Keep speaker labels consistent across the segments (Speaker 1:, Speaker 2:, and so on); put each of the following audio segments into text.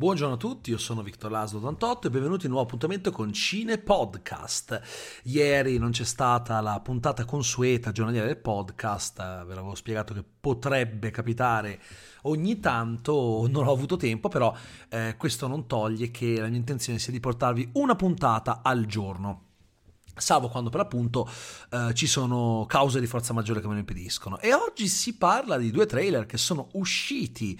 Speaker 1: Buongiorno a tutti, io sono Victor Laslo 88 e benvenuti in un nuovo appuntamento con Cine Podcast. Ieri non c'è stata la puntata consueta giornaliera del podcast, eh, ve l'avevo spiegato che potrebbe capitare ogni tanto, non ho avuto tempo, però eh, questo non toglie che la mia intenzione sia di portarvi una puntata al giorno salvo quando per l'appunto eh, ci sono cause di forza maggiore che me lo impediscono. E oggi si parla di due trailer che sono usciti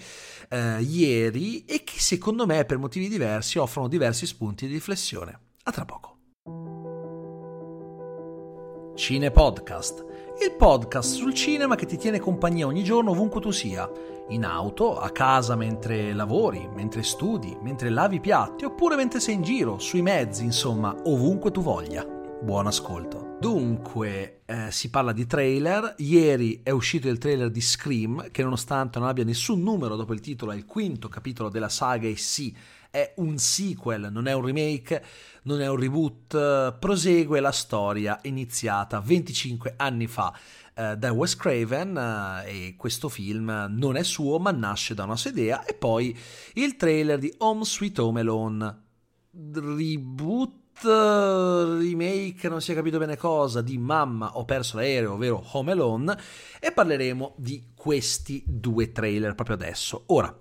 Speaker 1: eh, ieri e che secondo me per motivi diversi offrono diversi spunti di riflessione. A tra poco. Cine Podcast, il podcast sul cinema che ti tiene compagnia ogni giorno ovunque tu sia, in auto, a casa mentre lavori, mentre studi, mentre lavi i piatti oppure mentre sei in giro, sui mezzi, insomma, ovunque tu voglia. Buon ascolto. Dunque, eh, si parla di trailer. Ieri è uscito il trailer di Scream, che nonostante non abbia nessun numero dopo il titolo, è il quinto capitolo della saga e sì, è un sequel, non è un remake, non è un reboot, prosegue la storia iniziata 25 anni fa eh, da Wes Craven eh, e questo film non è suo ma nasce da una sua idea e poi il trailer di Home Sweet Home Alone reboot remake, non si è capito bene cosa, di Mamma ho perso l'aereo, ovvero Home Alone, e parleremo di questi due trailer proprio adesso. Ora,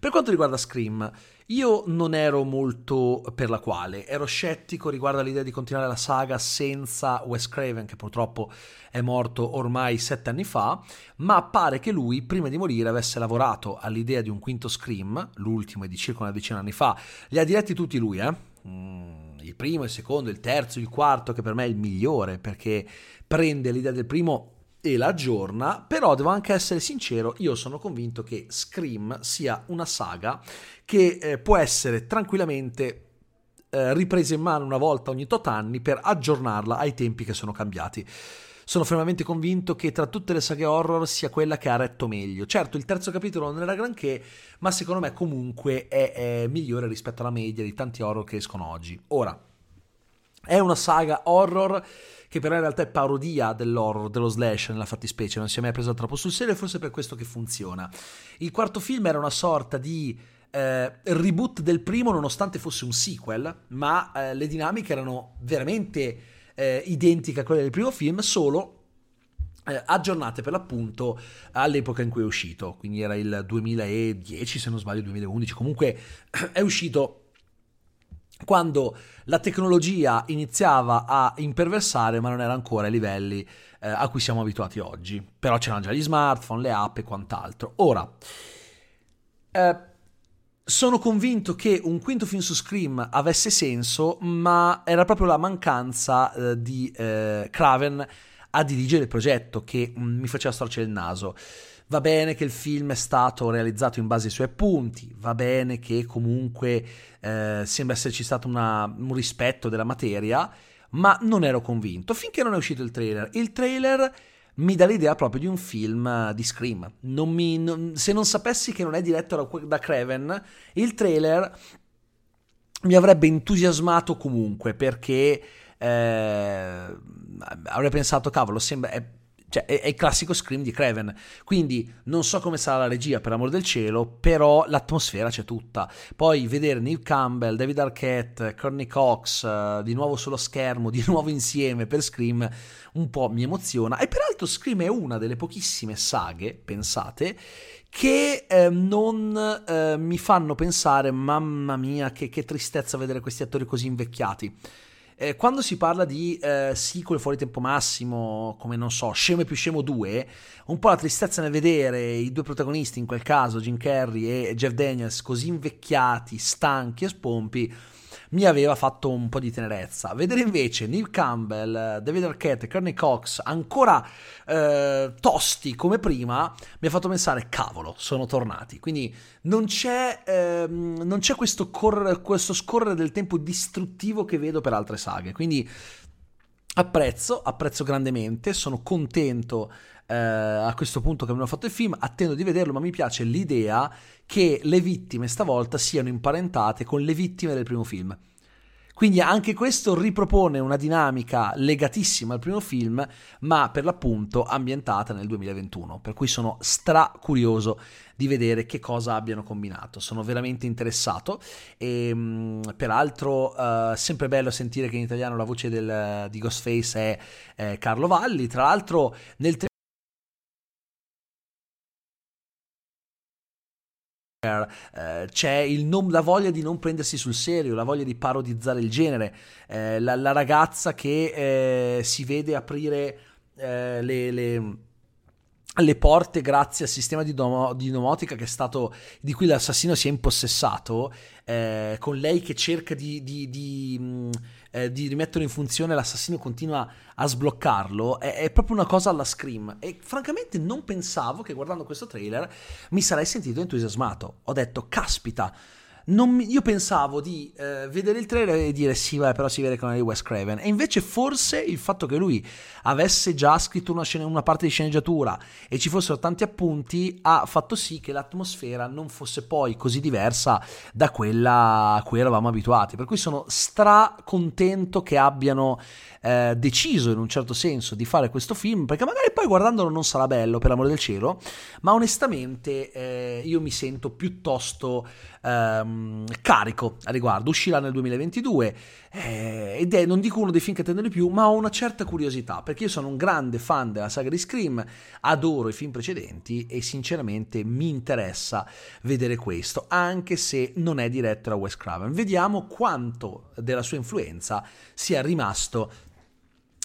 Speaker 1: per quanto riguarda Scream, io non ero molto per la quale, ero scettico riguardo all'idea di continuare la saga senza Wes Craven, che purtroppo è morto ormai sette anni fa, ma pare che lui, prima di morire, avesse lavorato all'idea di un quinto Scream, l'ultimo è di circa una decina di anni fa, li ha diretti tutti lui, eh? Mm, il primo, il secondo, il terzo, il quarto, che per me è il migliore perché prende l'idea del primo e la aggiorna, però devo anche essere sincero, io sono convinto che Scream sia una saga che eh, può essere tranquillamente eh, ripresa in mano una volta ogni tot anni per aggiornarla ai tempi che sono cambiati sono fermamente convinto che tra tutte le saghe horror sia quella che ha retto meglio. Certo, il terzo capitolo non era granché, ma secondo me comunque è, è migliore rispetto alla media di tanti horror che escono oggi. Ora, è una saga horror che però in realtà è parodia dell'horror, dello slash nella fattispecie, non si è mai presa troppo sul serio e forse è per questo che funziona. Il quarto film era una sorta di eh, reboot del primo nonostante fosse un sequel, ma eh, le dinamiche erano veramente eh, identiche a quelle del primo film, solo eh, aggiornate per l'appunto all'epoca in cui è uscito, quindi era il 2010 se non sbaglio 2011, comunque è uscito quando la tecnologia iniziava a imperversare ma non era ancora ai livelli eh, a cui siamo abituati oggi, però c'erano già gli smartphone, le app e quant'altro. Ora, eh, sono convinto che un quinto film su Scream avesse senso, ma era proprio la mancanza eh, di eh, Craven a dirigere il progetto che mh, mm, mi faceva storcere il naso. Va bene che il film è stato realizzato in base ai suoi appunti, va bene che comunque eh, sembra esserci stato una, un rispetto della materia, ma non ero convinto finché non è uscito il trailer. Il trailer mi dà l'idea proprio di un film eh, di Scream. Non mi, non, se non sapessi che non è diretto da, da Craven, il trailer mi avrebbe entusiasmato comunque perché eh, avrei pensato, cavolo, sembra... È, cioè, è, il classico Scream di Craven. Quindi non so come sarà la regia, per amor del cielo, però l'atmosfera c'è tutta. Poi vedere Neil Campbell, David Arquette, Courtney Cox uh, di nuovo sullo schermo, di nuovo insieme per Scream, un po' mi emoziona. E peraltro Scream è una delle pochissime saghe, pensate, che eh, non eh, mi fanno pensare, mamma mia, che, che tristezza vedere questi attori così invecchiati eh, quando si parla di eh, sequel fuori tempo massimo, come non so, Scemo più Scemo 2, un po' la tristezza nel vedere i due protagonisti, in quel caso Jim Carrey e Jeff Daniels, così invecchiati, stanchi e spompi, mi aveva fatto un po' di tenerezza. Vedere invece Neil Campbell, David Arquette Courtney Cox ancora eh, tosti come prima mi ha fatto pensare, cavolo, sono tornati. Quindi non c'è, ehm, non c'è questo, correre, questo scorrere del tempo distruttivo che vedo per altre saghe. Quindi apprezzo, apprezzo grandemente, sono contento eh, a questo punto che abbiamo fatto il film, attendo di vederlo, ma mi piace l'idea che le vittime stavolta siano imparentate con le vittime del primo film. Quindi anche questo ripropone una dinamica legatissima al primo film, ma per l'appunto ambientata nel 2021, per cui sono stra curioso di vedere che cosa abbiano combinato. Sono veramente interessato e mh, peraltro uh, sempre bello sentire che in italiano la voce del, di Ghostface è, è Carlo Valli. Tra l'altro nel Uh, c'è non, la voglia di non prendersi sul serio, la voglia di parodizzare il genere, uh, la, la, ragazza che uh, si vede aprire le, le, le, porte grazie al sistema di, domo, di domotica stato, di cui l'assassino si è impossessato, con lei che cerca di, di, di mh, mm, eh, di rimetterlo in funzione, l'assassino continua a sbloccarlo, è, è, proprio una cosa alla Scream. E francamente non pensavo che guardando questo trailer mi sarei sentito entusiasmato. Ho detto, caspita non, io pensavo di eh, vedere il trailer e dire sì, vabbè, però si vede che non è di Wes Craven. E invece forse il fatto che lui avesse già scritto una, scena, una, parte di sceneggiatura e ci fossero tanti appunti ha fatto sì che l'atmosfera non fosse poi così diversa da quella a cui eravamo abituati. Per cui sono stra contento che abbiano eh, deciso in un certo senso di fare questo film, perché magari poi guardandolo non sarà bello, per l'amore del cielo, ma onestamente eh, io mi sento piuttosto ehm, carico a riguardo. Uscirà nel 2022 eh, ed è, non dico uno dei film che attendo di più, ma ho una certa curiosità, perché io sono un grande fan della saga di Scream, adoro i film precedenti e sinceramente mi interessa vedere questo, anche se non è diretto da Wes Craven. Vediamo quanto della sua influenza sia rimasto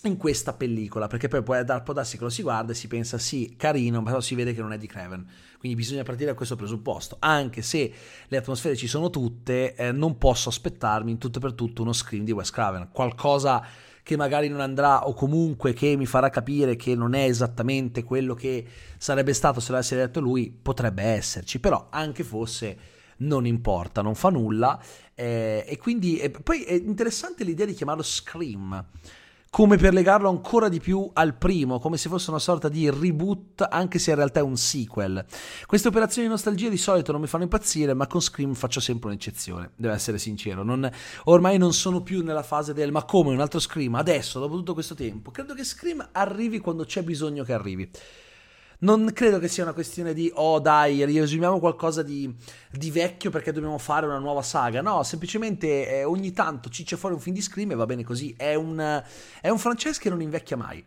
Speaker 1: in questa pellicola, perché poi può, dar, può che lo si guarda e si pensa sì, carino, però si vede che non è di Craven. Quindi bisogna partire da questo presupposto. Anche se le atmosfere ci sono tutte, eh, non posso aspettarmi in tutto e per tutto uno screen di Wes Craven. Qualcosa che magari non andrà o comunque che mi farà capire che non è esattamente quello che sarebbe stato se l'avesse detto lui, potrebbe esserci, però anche fosse non importa, non fa nulla eh, e quindi eh, poi è interessante l'idea di chiamarlo Scream come per legarlo ancora di più al primo, come se fosse una sorta di reboot, anche se in realtà è un sequel. Queste operazioni di nostalgia di solito non mi fanno impazzire, ma con Scream faccio sempre un'eccezione, devo essere sincero. Non, ormai non sono più nella fase del ma come un altro Scream, adesso, dopo tutto questo tempo. Credo che Scream arrivi quando c'è bisogno che arrivi non credo che sia una questione di oh dai, riesumiamo qualcosa di, di vecchio perché dobbiamo fare una nuova saga. No, semplicemente eh, ogni tanto ciccia fuori un film di Scream e va bene così. È un, è un franchise che non invecchia mai.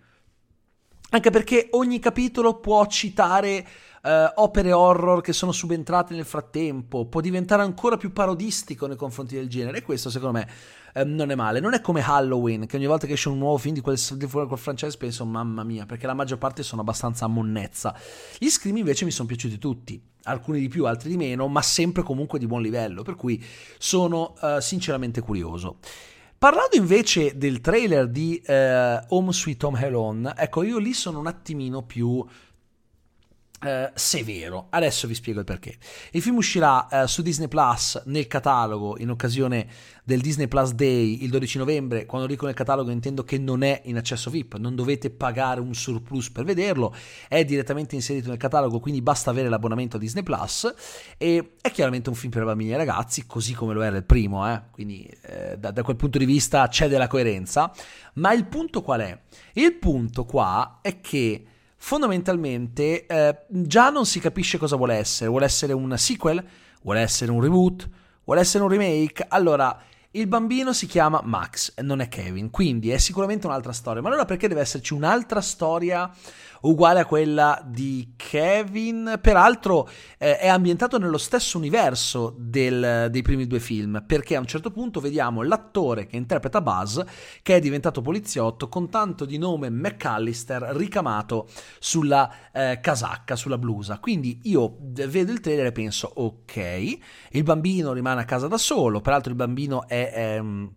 Speaker 1: Anche perché ogni capitolo può citare uh, opere horror che sono subentrate nel frattempo, può diventare ancora più parodistico nei confronti del genere e questo secondo me uh, non è male. Non è come Halloween, che ogni volta che esce un nuovo film di quel, di quel franchise penso mamma mia, perché la maggior parte sono abbastanza a monnezza. Gli Scream invece mi sono piaciuti tutti, alcuni di più, altri di meno, ma sempre comunque di buon livello, per cui sono uh, sinceramente curioso. Parlando invece del trailer di Home Sweet Home Alone, ecco io lì sono un attimino più Uh, severo. Adesso vi spiego il perché. Il film uscirà uh, su Disney Plus nel catalogo in occasione del Disney Plus Day il 12 novembre. Quando dico nel catalogo intendo che non è in accesso VIP, non dovete pagare un surplus per vederlo, è direttamente inserito nel catalogo, quindi basta avere l'abbonamento a Disney Plus e è chiaramente un film per bambini e ragazzi, così come lo era il primo, eh? quindi eh, da, da quel punto di vista c'è della coerenza. Ma il punto qual è? Il punto qua è che fondamentalmente eh, già non si capisce cosa vuole essere. Vuole essere un sequel? Vuole essere un reboot? Vuole essere un remake? Allora, il bambino si chiama Max, non è Kevin, quindi è sicuramente un'altra storia. Ma allora perché deve esserci un'altra storia uguale a quella di Kevin. Peraltro eh, è ambientato nello stesso universo del, dei primi due film, perché a un certo punto vediamo l'attore che interpreta Buzz, che è diventato poliziotto, con tanto di nome McAllister ricamato sulla eh, casacca, sulla blusa. Quindi io vedo il trailer e penso, ok, il bambino rimane a casa da solo, peraltro il bambino è... è ehm,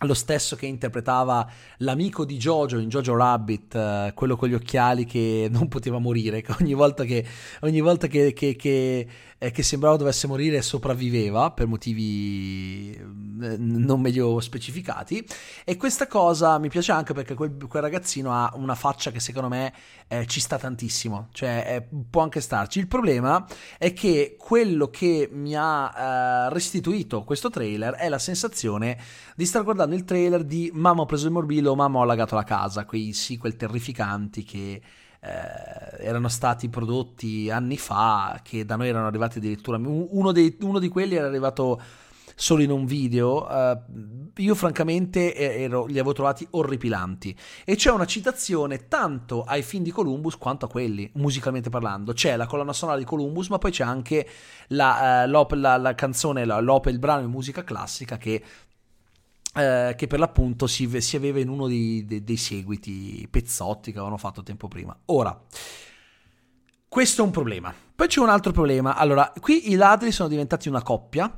Speaker 1: lo stesso che interpretava l'amico di Jojo in Jojo Rabbit, eh, quello con gli occhiali che non poteva morire, che ogni volta che, ogni volta che, che, che, eh, che sembrava dovesse morire sopravviveva per motivi mm, non meglio specificati. E questa cosa mi piace anche perché quel, quel ragazzino ha una faccia che secondo me eh, ci sta tantissimo, cioè eh, può anche starci. Il problema è che quello che mi ha eh, restituito questo trailer è la sensazione di star guardando il trailer di Mamma ho preso il morbillo, Mamma ho allagato la casa, quei sequel terrificanti che eh, erano stati prodotti anni fa, che da noi erano arrivati addirittura. Uno, dei, uno di quelli era arrivato solo in un video, uh, io francamente ero, li avevo trovati orripilanti. E c'è una citazione tanto ai film di Columbus quanto a quelli, musicalmente parlando. C'è la colonna sonora di Columbus, ma poi c'è anche la, uh, la, la canzone, l'opera, il brano in musica classica che eh, che per l'appunto si, si aveva in uno dei, dei, dei, seguiti pezzotti che avevano fatto tempo prima. Ora, questo è un problema. Poi c'è un altro problema. Allora, qui i ladri sono diventati una coppia.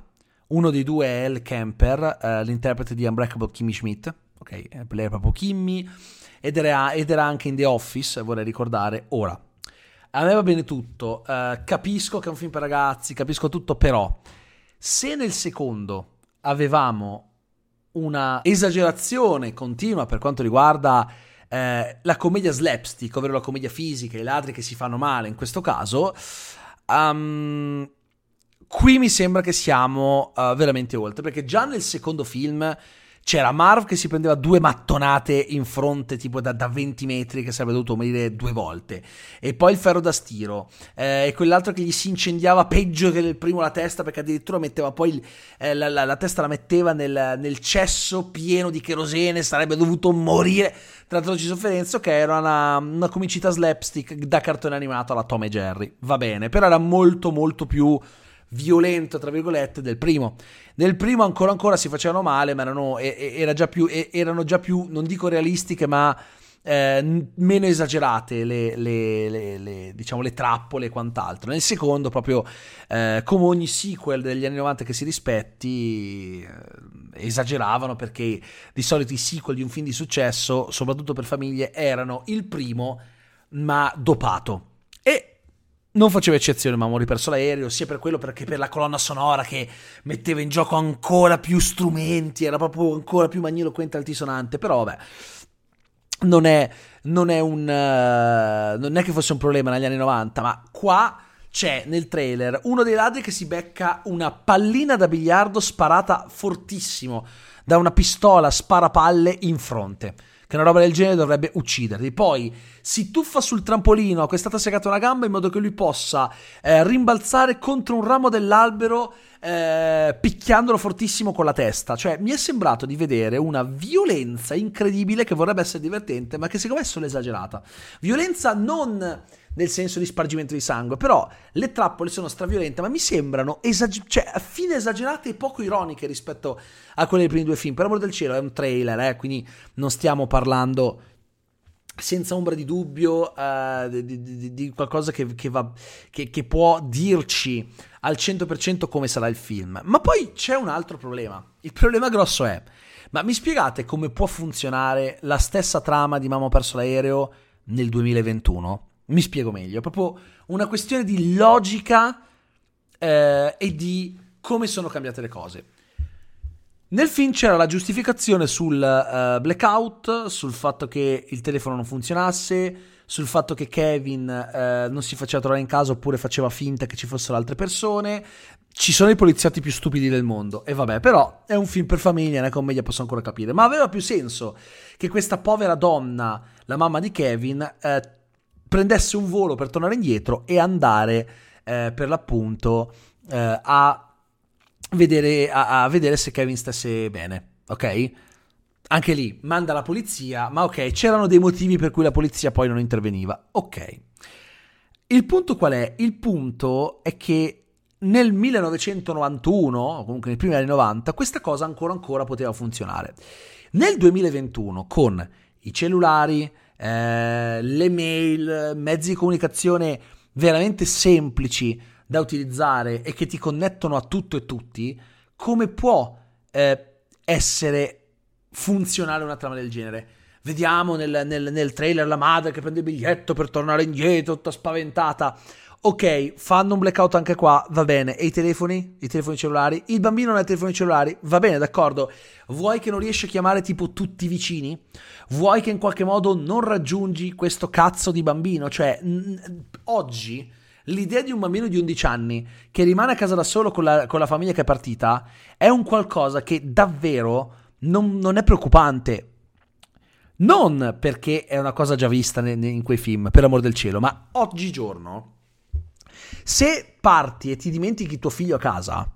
Speaker 1: Uno dei due è El Kemper, eh, l'interprete di Unbreakable Kimmy Schmidt. Ok, lei è proprio Kimmy. Ed era, ed era anche in The Office, vorrei ricordare. Ora, a me va bene tutto. Uh, capisco che è un film per ragazzi, capisco tutto, però se nel secondo avevamo una esagerazione continua per quanto riguarda eh, la commedia slapstick, ovvero la commedia fisica, i ladri che si fanno male in questo caso, um, qui mi sembra che siamo uh, veramente oltre, perché già nel secondo film c'era Marv che si prendeva due mattonate in fronte tipo da, da 20 metri che sarebbe dovuto morire due volte. E poi il ferro da stiro. Eh, e quell'altro che gli si incendiava peggio che il primo la testa perché addirittura metteva poi il, eh, la, la, la, testa la metteva nel, nel, cesso pieno di kerosene sarebbe dovuto morire. Tra atroci sofferenze che era una, una comicità slapstick da cartone animato alla Tom e Jerry. Va bene però era molto molto più violento, tra virgolette, del primo. Nel primo ancora ancora si facevano male, ma erano, era già più, erano già più, non dico realistiche, ma eh, meno esagerate le, le, le, le, diciamo, le trappole e quant'altro. Nel secondo, proprio eh, come ogni sequel degli anni 90 che si rispetti, eh, esageravano perché di solito i sequel di un film di successo, soprattutto per famiglie, erano il primo, ma dopato. E non faceva eccezione ma ho riperso l'aereo, sia per quello che per la colonna sonora che metteva in gioco ancora più strumenti, era proprio ancora più magniloquente e altisonante, però vabbè, non è, non è un... Uh, non è che fosse un problema negli anni 90, ma qua c'è nel trailer uno dei ladri che si becca una pallina da biliardo sparata fortissimo da una pistola sparapalle in fronte che una roba del genere dovrebbe ucciderti. Poi si tuffa sul trampolino cui è stata segata una gamba in modo che lui possa eh, rimbalzare contro un ramo dell'albero eh, picchiandolo fortissimo con la testa. Cioè, mi è sembrato di vedere una violenza incredibile che vorrebbe essere divertente, ma che secondo me è solo esagerata. Violenza non nel senso di spargimento di sangue, però le trappole sono straviolente, ma mi sembrano esag- cioè, fine esagerate e poco ironiche rispetto a quelle dei primi due film. Per amor del cielo, è un trailer, eh, quindi non stiamo parlando senza ombra di dubbio uh, di, di, di, qualcosa che, che, va, che, che, può dirci al 100% come sarà il film. Ma poi c'è un altro problema. Il problema grosso è, ma mi spiegate come può funzionare la stessa trama di Mamma ho perso l'aereo nel 2021? Mi spiego meglio, è proprio una questione di logica eh, e di come sono cambiate le cose. Nel film c'era la giustificazione sul uh, blackout, sul fatto che il telefono non funzionasse, sul fatto che Kevin uh, non si faceva trovare in casa oppure faceva finta che ci fossero altre persone. Ci sono i poliziotti più stupidi del mondo. E vabbè, però è un film per famiglia, una commedia, posso ancora capire. Ma aveva più senso che questa povera donna, la mamma di Kevin, uh, prendesse un volo per tornare indietro e andare per l'appunto a vedere, a, a vedere se Kevin stesse bene, ok? Anche lì manda la polizia, ma ok, c'erano dei motivi per cui la polizia poi non interveniva. Ok. Il punto qual è? Il punto è che nel 1991, o comunque nei primi anni 90, questa cosa ancora ancora poteva funzionare. Nel 2021, con i cellulari, eh, le mail, mezzi di comunicazione veramente semplici, da utilizzare e che ti connettono a tutto e tutti, come può eh, essere funzionale una trama del genere? Vediamo nel, nel, nel, trailer la madre che prende il biglietto per tornare indietro, tutta spaventata. Ok, fanno un blackout anche qua, va bene. E i telefoni? I telefoni cellulari? Il bambino non ha i telefoni cellulari? Va bene, d'accordo. Vuoi che non riesci a chiamare tipo tutti i vicini? Vuoi che in qualche modo non raggiungi questo cazzo di bambino? Cioè, n- oggi l'idea di un bambino di 11 anni che rimane a casa da solo con la, con la famiglia che è partita è un qualcosa che davvero non, non è preoccupante. Non perché è una cosa già vista in, quei film, per amor del cielo, ma oggigiorno se parti e ti dimentichi tuo figlio a casa,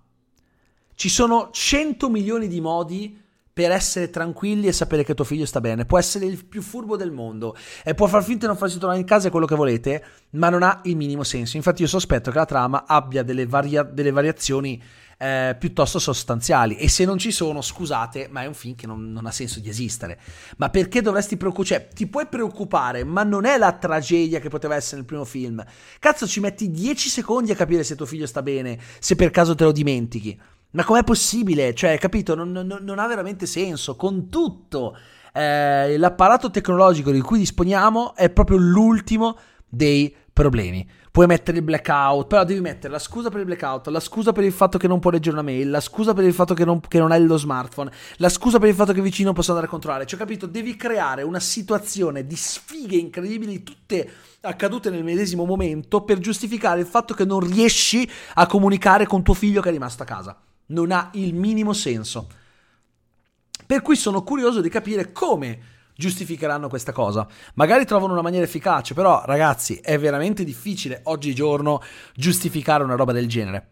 Speaker 1: ci sono 100 milioni di modi per essere tranquilli e sapere che tuo figlio sta bene. Può essere il più furbo del mondo e può far finta di non farsi tornare in casa quello che volete, ma non ha il minimo senso. Infatti io sospetto che la trama abbia delle, varia- delle variazioni eh, piuttosto sostanziali. E se non ci sono, scusate, ma è un film che non, non ha senso di esistere. Ma perché dovresti preoccupare? Cioè, ti puoi preoccupare, ma non è la tragedia che poteva essere nel primo film. Cazzo, ci metti 10 secondi a capire se tuo figlio sta bene, se per caso te lo dimentichi. Ma com'è possibile? Cioè, capito? Non, non, non ha veramente senso. Con tutto eh, l'apparato tecnologico di cui disponiamo è proprio l'ultimo dei problemi puoi mettere il blackout, però devi mettere la scusa per il blackout, la scusa per il fatto che non può leggere una mail, la scusa per il fatto che non, che non hai lo smartphone, la scusa per il fatto che non possono andare a controllare. Cioè, capito? Devi creare una situazione di sfighe incredibili, tutte accadute nel medesimo momento, per giustificare il fatto che non riesci a comunicare con tuo figlio che è rimasto a casa. Non ha il minimo senso. Per cui sono curioso di capire come giustificheranno questa cosa. Magari trovano una maniera efficace, però ragazzi è veramente difficile oggigiorno giustificare una roba del genere.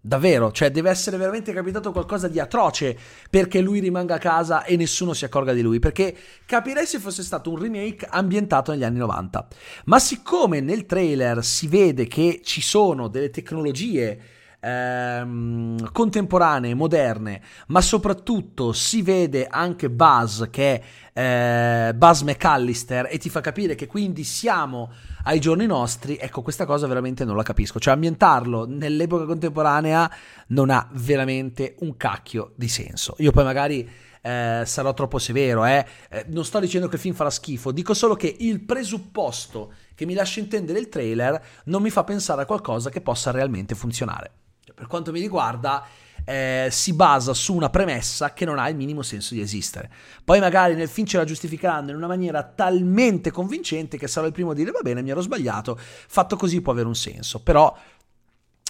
Speaker 1: Davvero, cioè deve essere veramente capitato qualcosa di atroce perché lui rimanga a casa e nessuno si accorga di lui, perché capirei se fosse stato un remake ambientato negli anni 90. Ma siccome nel trailer si vede che ci sono delle tecnologie ehm, contemporanee, moderne, ma soprattutto si vede anche Buzz che è eh, Buzz McAllister e ti fa capire che quindi siamo ai giorni nostri, ecco questa cosa veramente non la capisco, cioè ambientarlo nell'epoca contemporanea non ha veramente un cacchio di senso. Io poi magari eh, sarò troppo severo, eh. eh. non sto dicendo che il film farà schifo, dico solo che il presupposto che mi lascia intendere il trailer non mi fa pensare a qualcosa che possa realmente funzionare per quanto mi riguarda, eh, si basa su una premessa che non ha il minimo senso di esistere. Poi magari nel film ce la giustificheranno in una maniera talmente convincente che sarò il primo a dire va bene, mi ero sbagliato, fatto così può avere un senso, però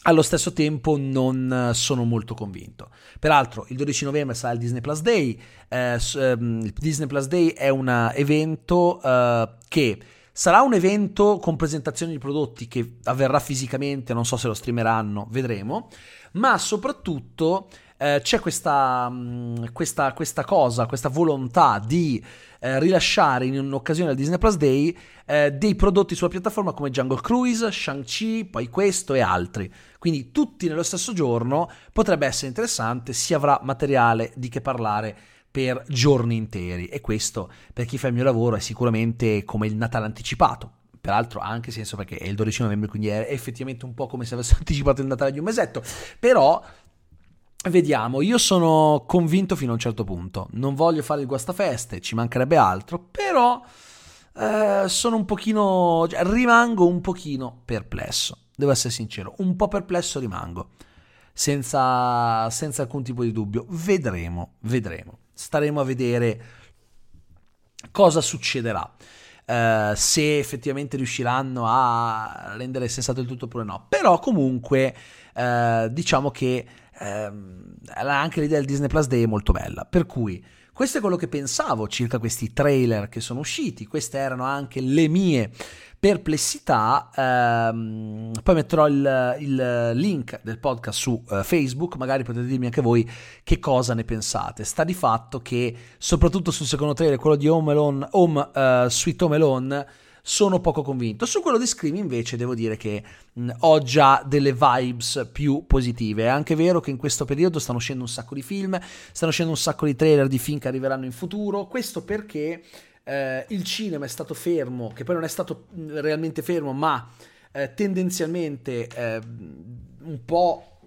Speaker 1: allo stesso tempo non sono molto convinto. Peraltro il 12 novembre sarà il Disney Plus Day, eh, ehm, il Disney Plus Day è un evento eh, che Sarà un evento con presentazioni di prodotti che avverrà fisicamente, non so se lo streameranno, vedremo, ma soprattutto eh, c'è questa, mm, questa, questa, cosa, questa volontà di eh, rilasciare in un'occasione del Disney Plus Day eh, dei prodotti sulla piattaforma come Jungle Cruise, Shang-Chi, poi questo e altri. Quindi tutti nello stesso giorno potrebbe essere interessante, si avrà materiale di che parlare per giorni interi e questo per chi fa il mio lavoro è sicuramente come il Natale anticipato. Peraltro ha anche senso perché è il 12 novembre, quindi è effettivamente un po' come se avesse anticipato il Natale di un mesetto. Però Vediamo, io sono convinto fino a un certo punto. Non voglio fare il guastafeste, ci mancherebbe altro, però eh, sono un pochino. Cioè, rimango un pochino perplesso. Devo essere sincero, un po' perplesso rimango. Senza, senza alcun tipo di dubbio. Vedremo, vedremo staremo a vedere cosa succederà. Uh, se effettivamente riusciranno a rendere sensato il tutto oppure no. Però comunque uh, diciamo che uh, anche l'idea del Disney Plus Day è molto bella. Per cui questo è quello che pensavo circa questi trailer che sono usciti. Queste erano anche le mie perplessità, ehm, poi metterò il, il, link del podcast su uh, Facebook, magari potete dirmi anche voi che cosa ne pensate. Sta di fatto che soprattutto sul secondo trailer, quello di Home, Alone, Home uh, Sweet Home Alone, sono poco convinto. Su quello di Scream invece devo dire che mh, ho già delle vibes più positive. È anche vero che in questo periodo stanno uscendo un sacco di film, stanno uscendo un sacco di trailer di film che arriveranno in futuro. Questo perché eh, il cinema è stato fermo, che poi non è stato realmente fermo, ma eh, tendenzialmente eh, un po'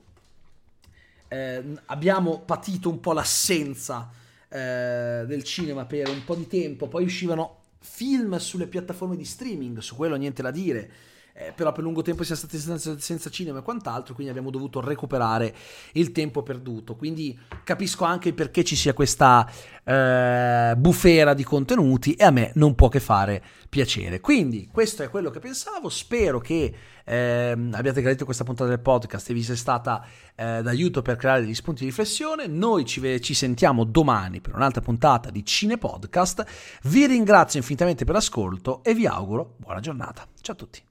Speaker 1: eh, abbiamo patito un po' l'assenza eh, del cinema per un po' di tempo, poi uscivano film sulle piattaforme di streaming, su quello niente da dire. Eh, però per lungo tempo siamo stati senza, senza, cinema e quant'altro, quindi abbiamo dovuto recuperare il tempo perduto. Quindi capisco anche perché ci sia questa eh, bufera di contenuti e a me non può che fare piacere. Quindi questo è quello che pensavo, spero che eh, abbiate gradito questa puntata del podcast e vi sia stata eh, d'aiuto per creare degli spunti di riflessione. Noi ci, ci sentiamo domani per un'altra puntata di Cine Podcast. Vi ringrazio infinitamente per l'ascolto e vi auguro buona giornata. Ciao a tutti.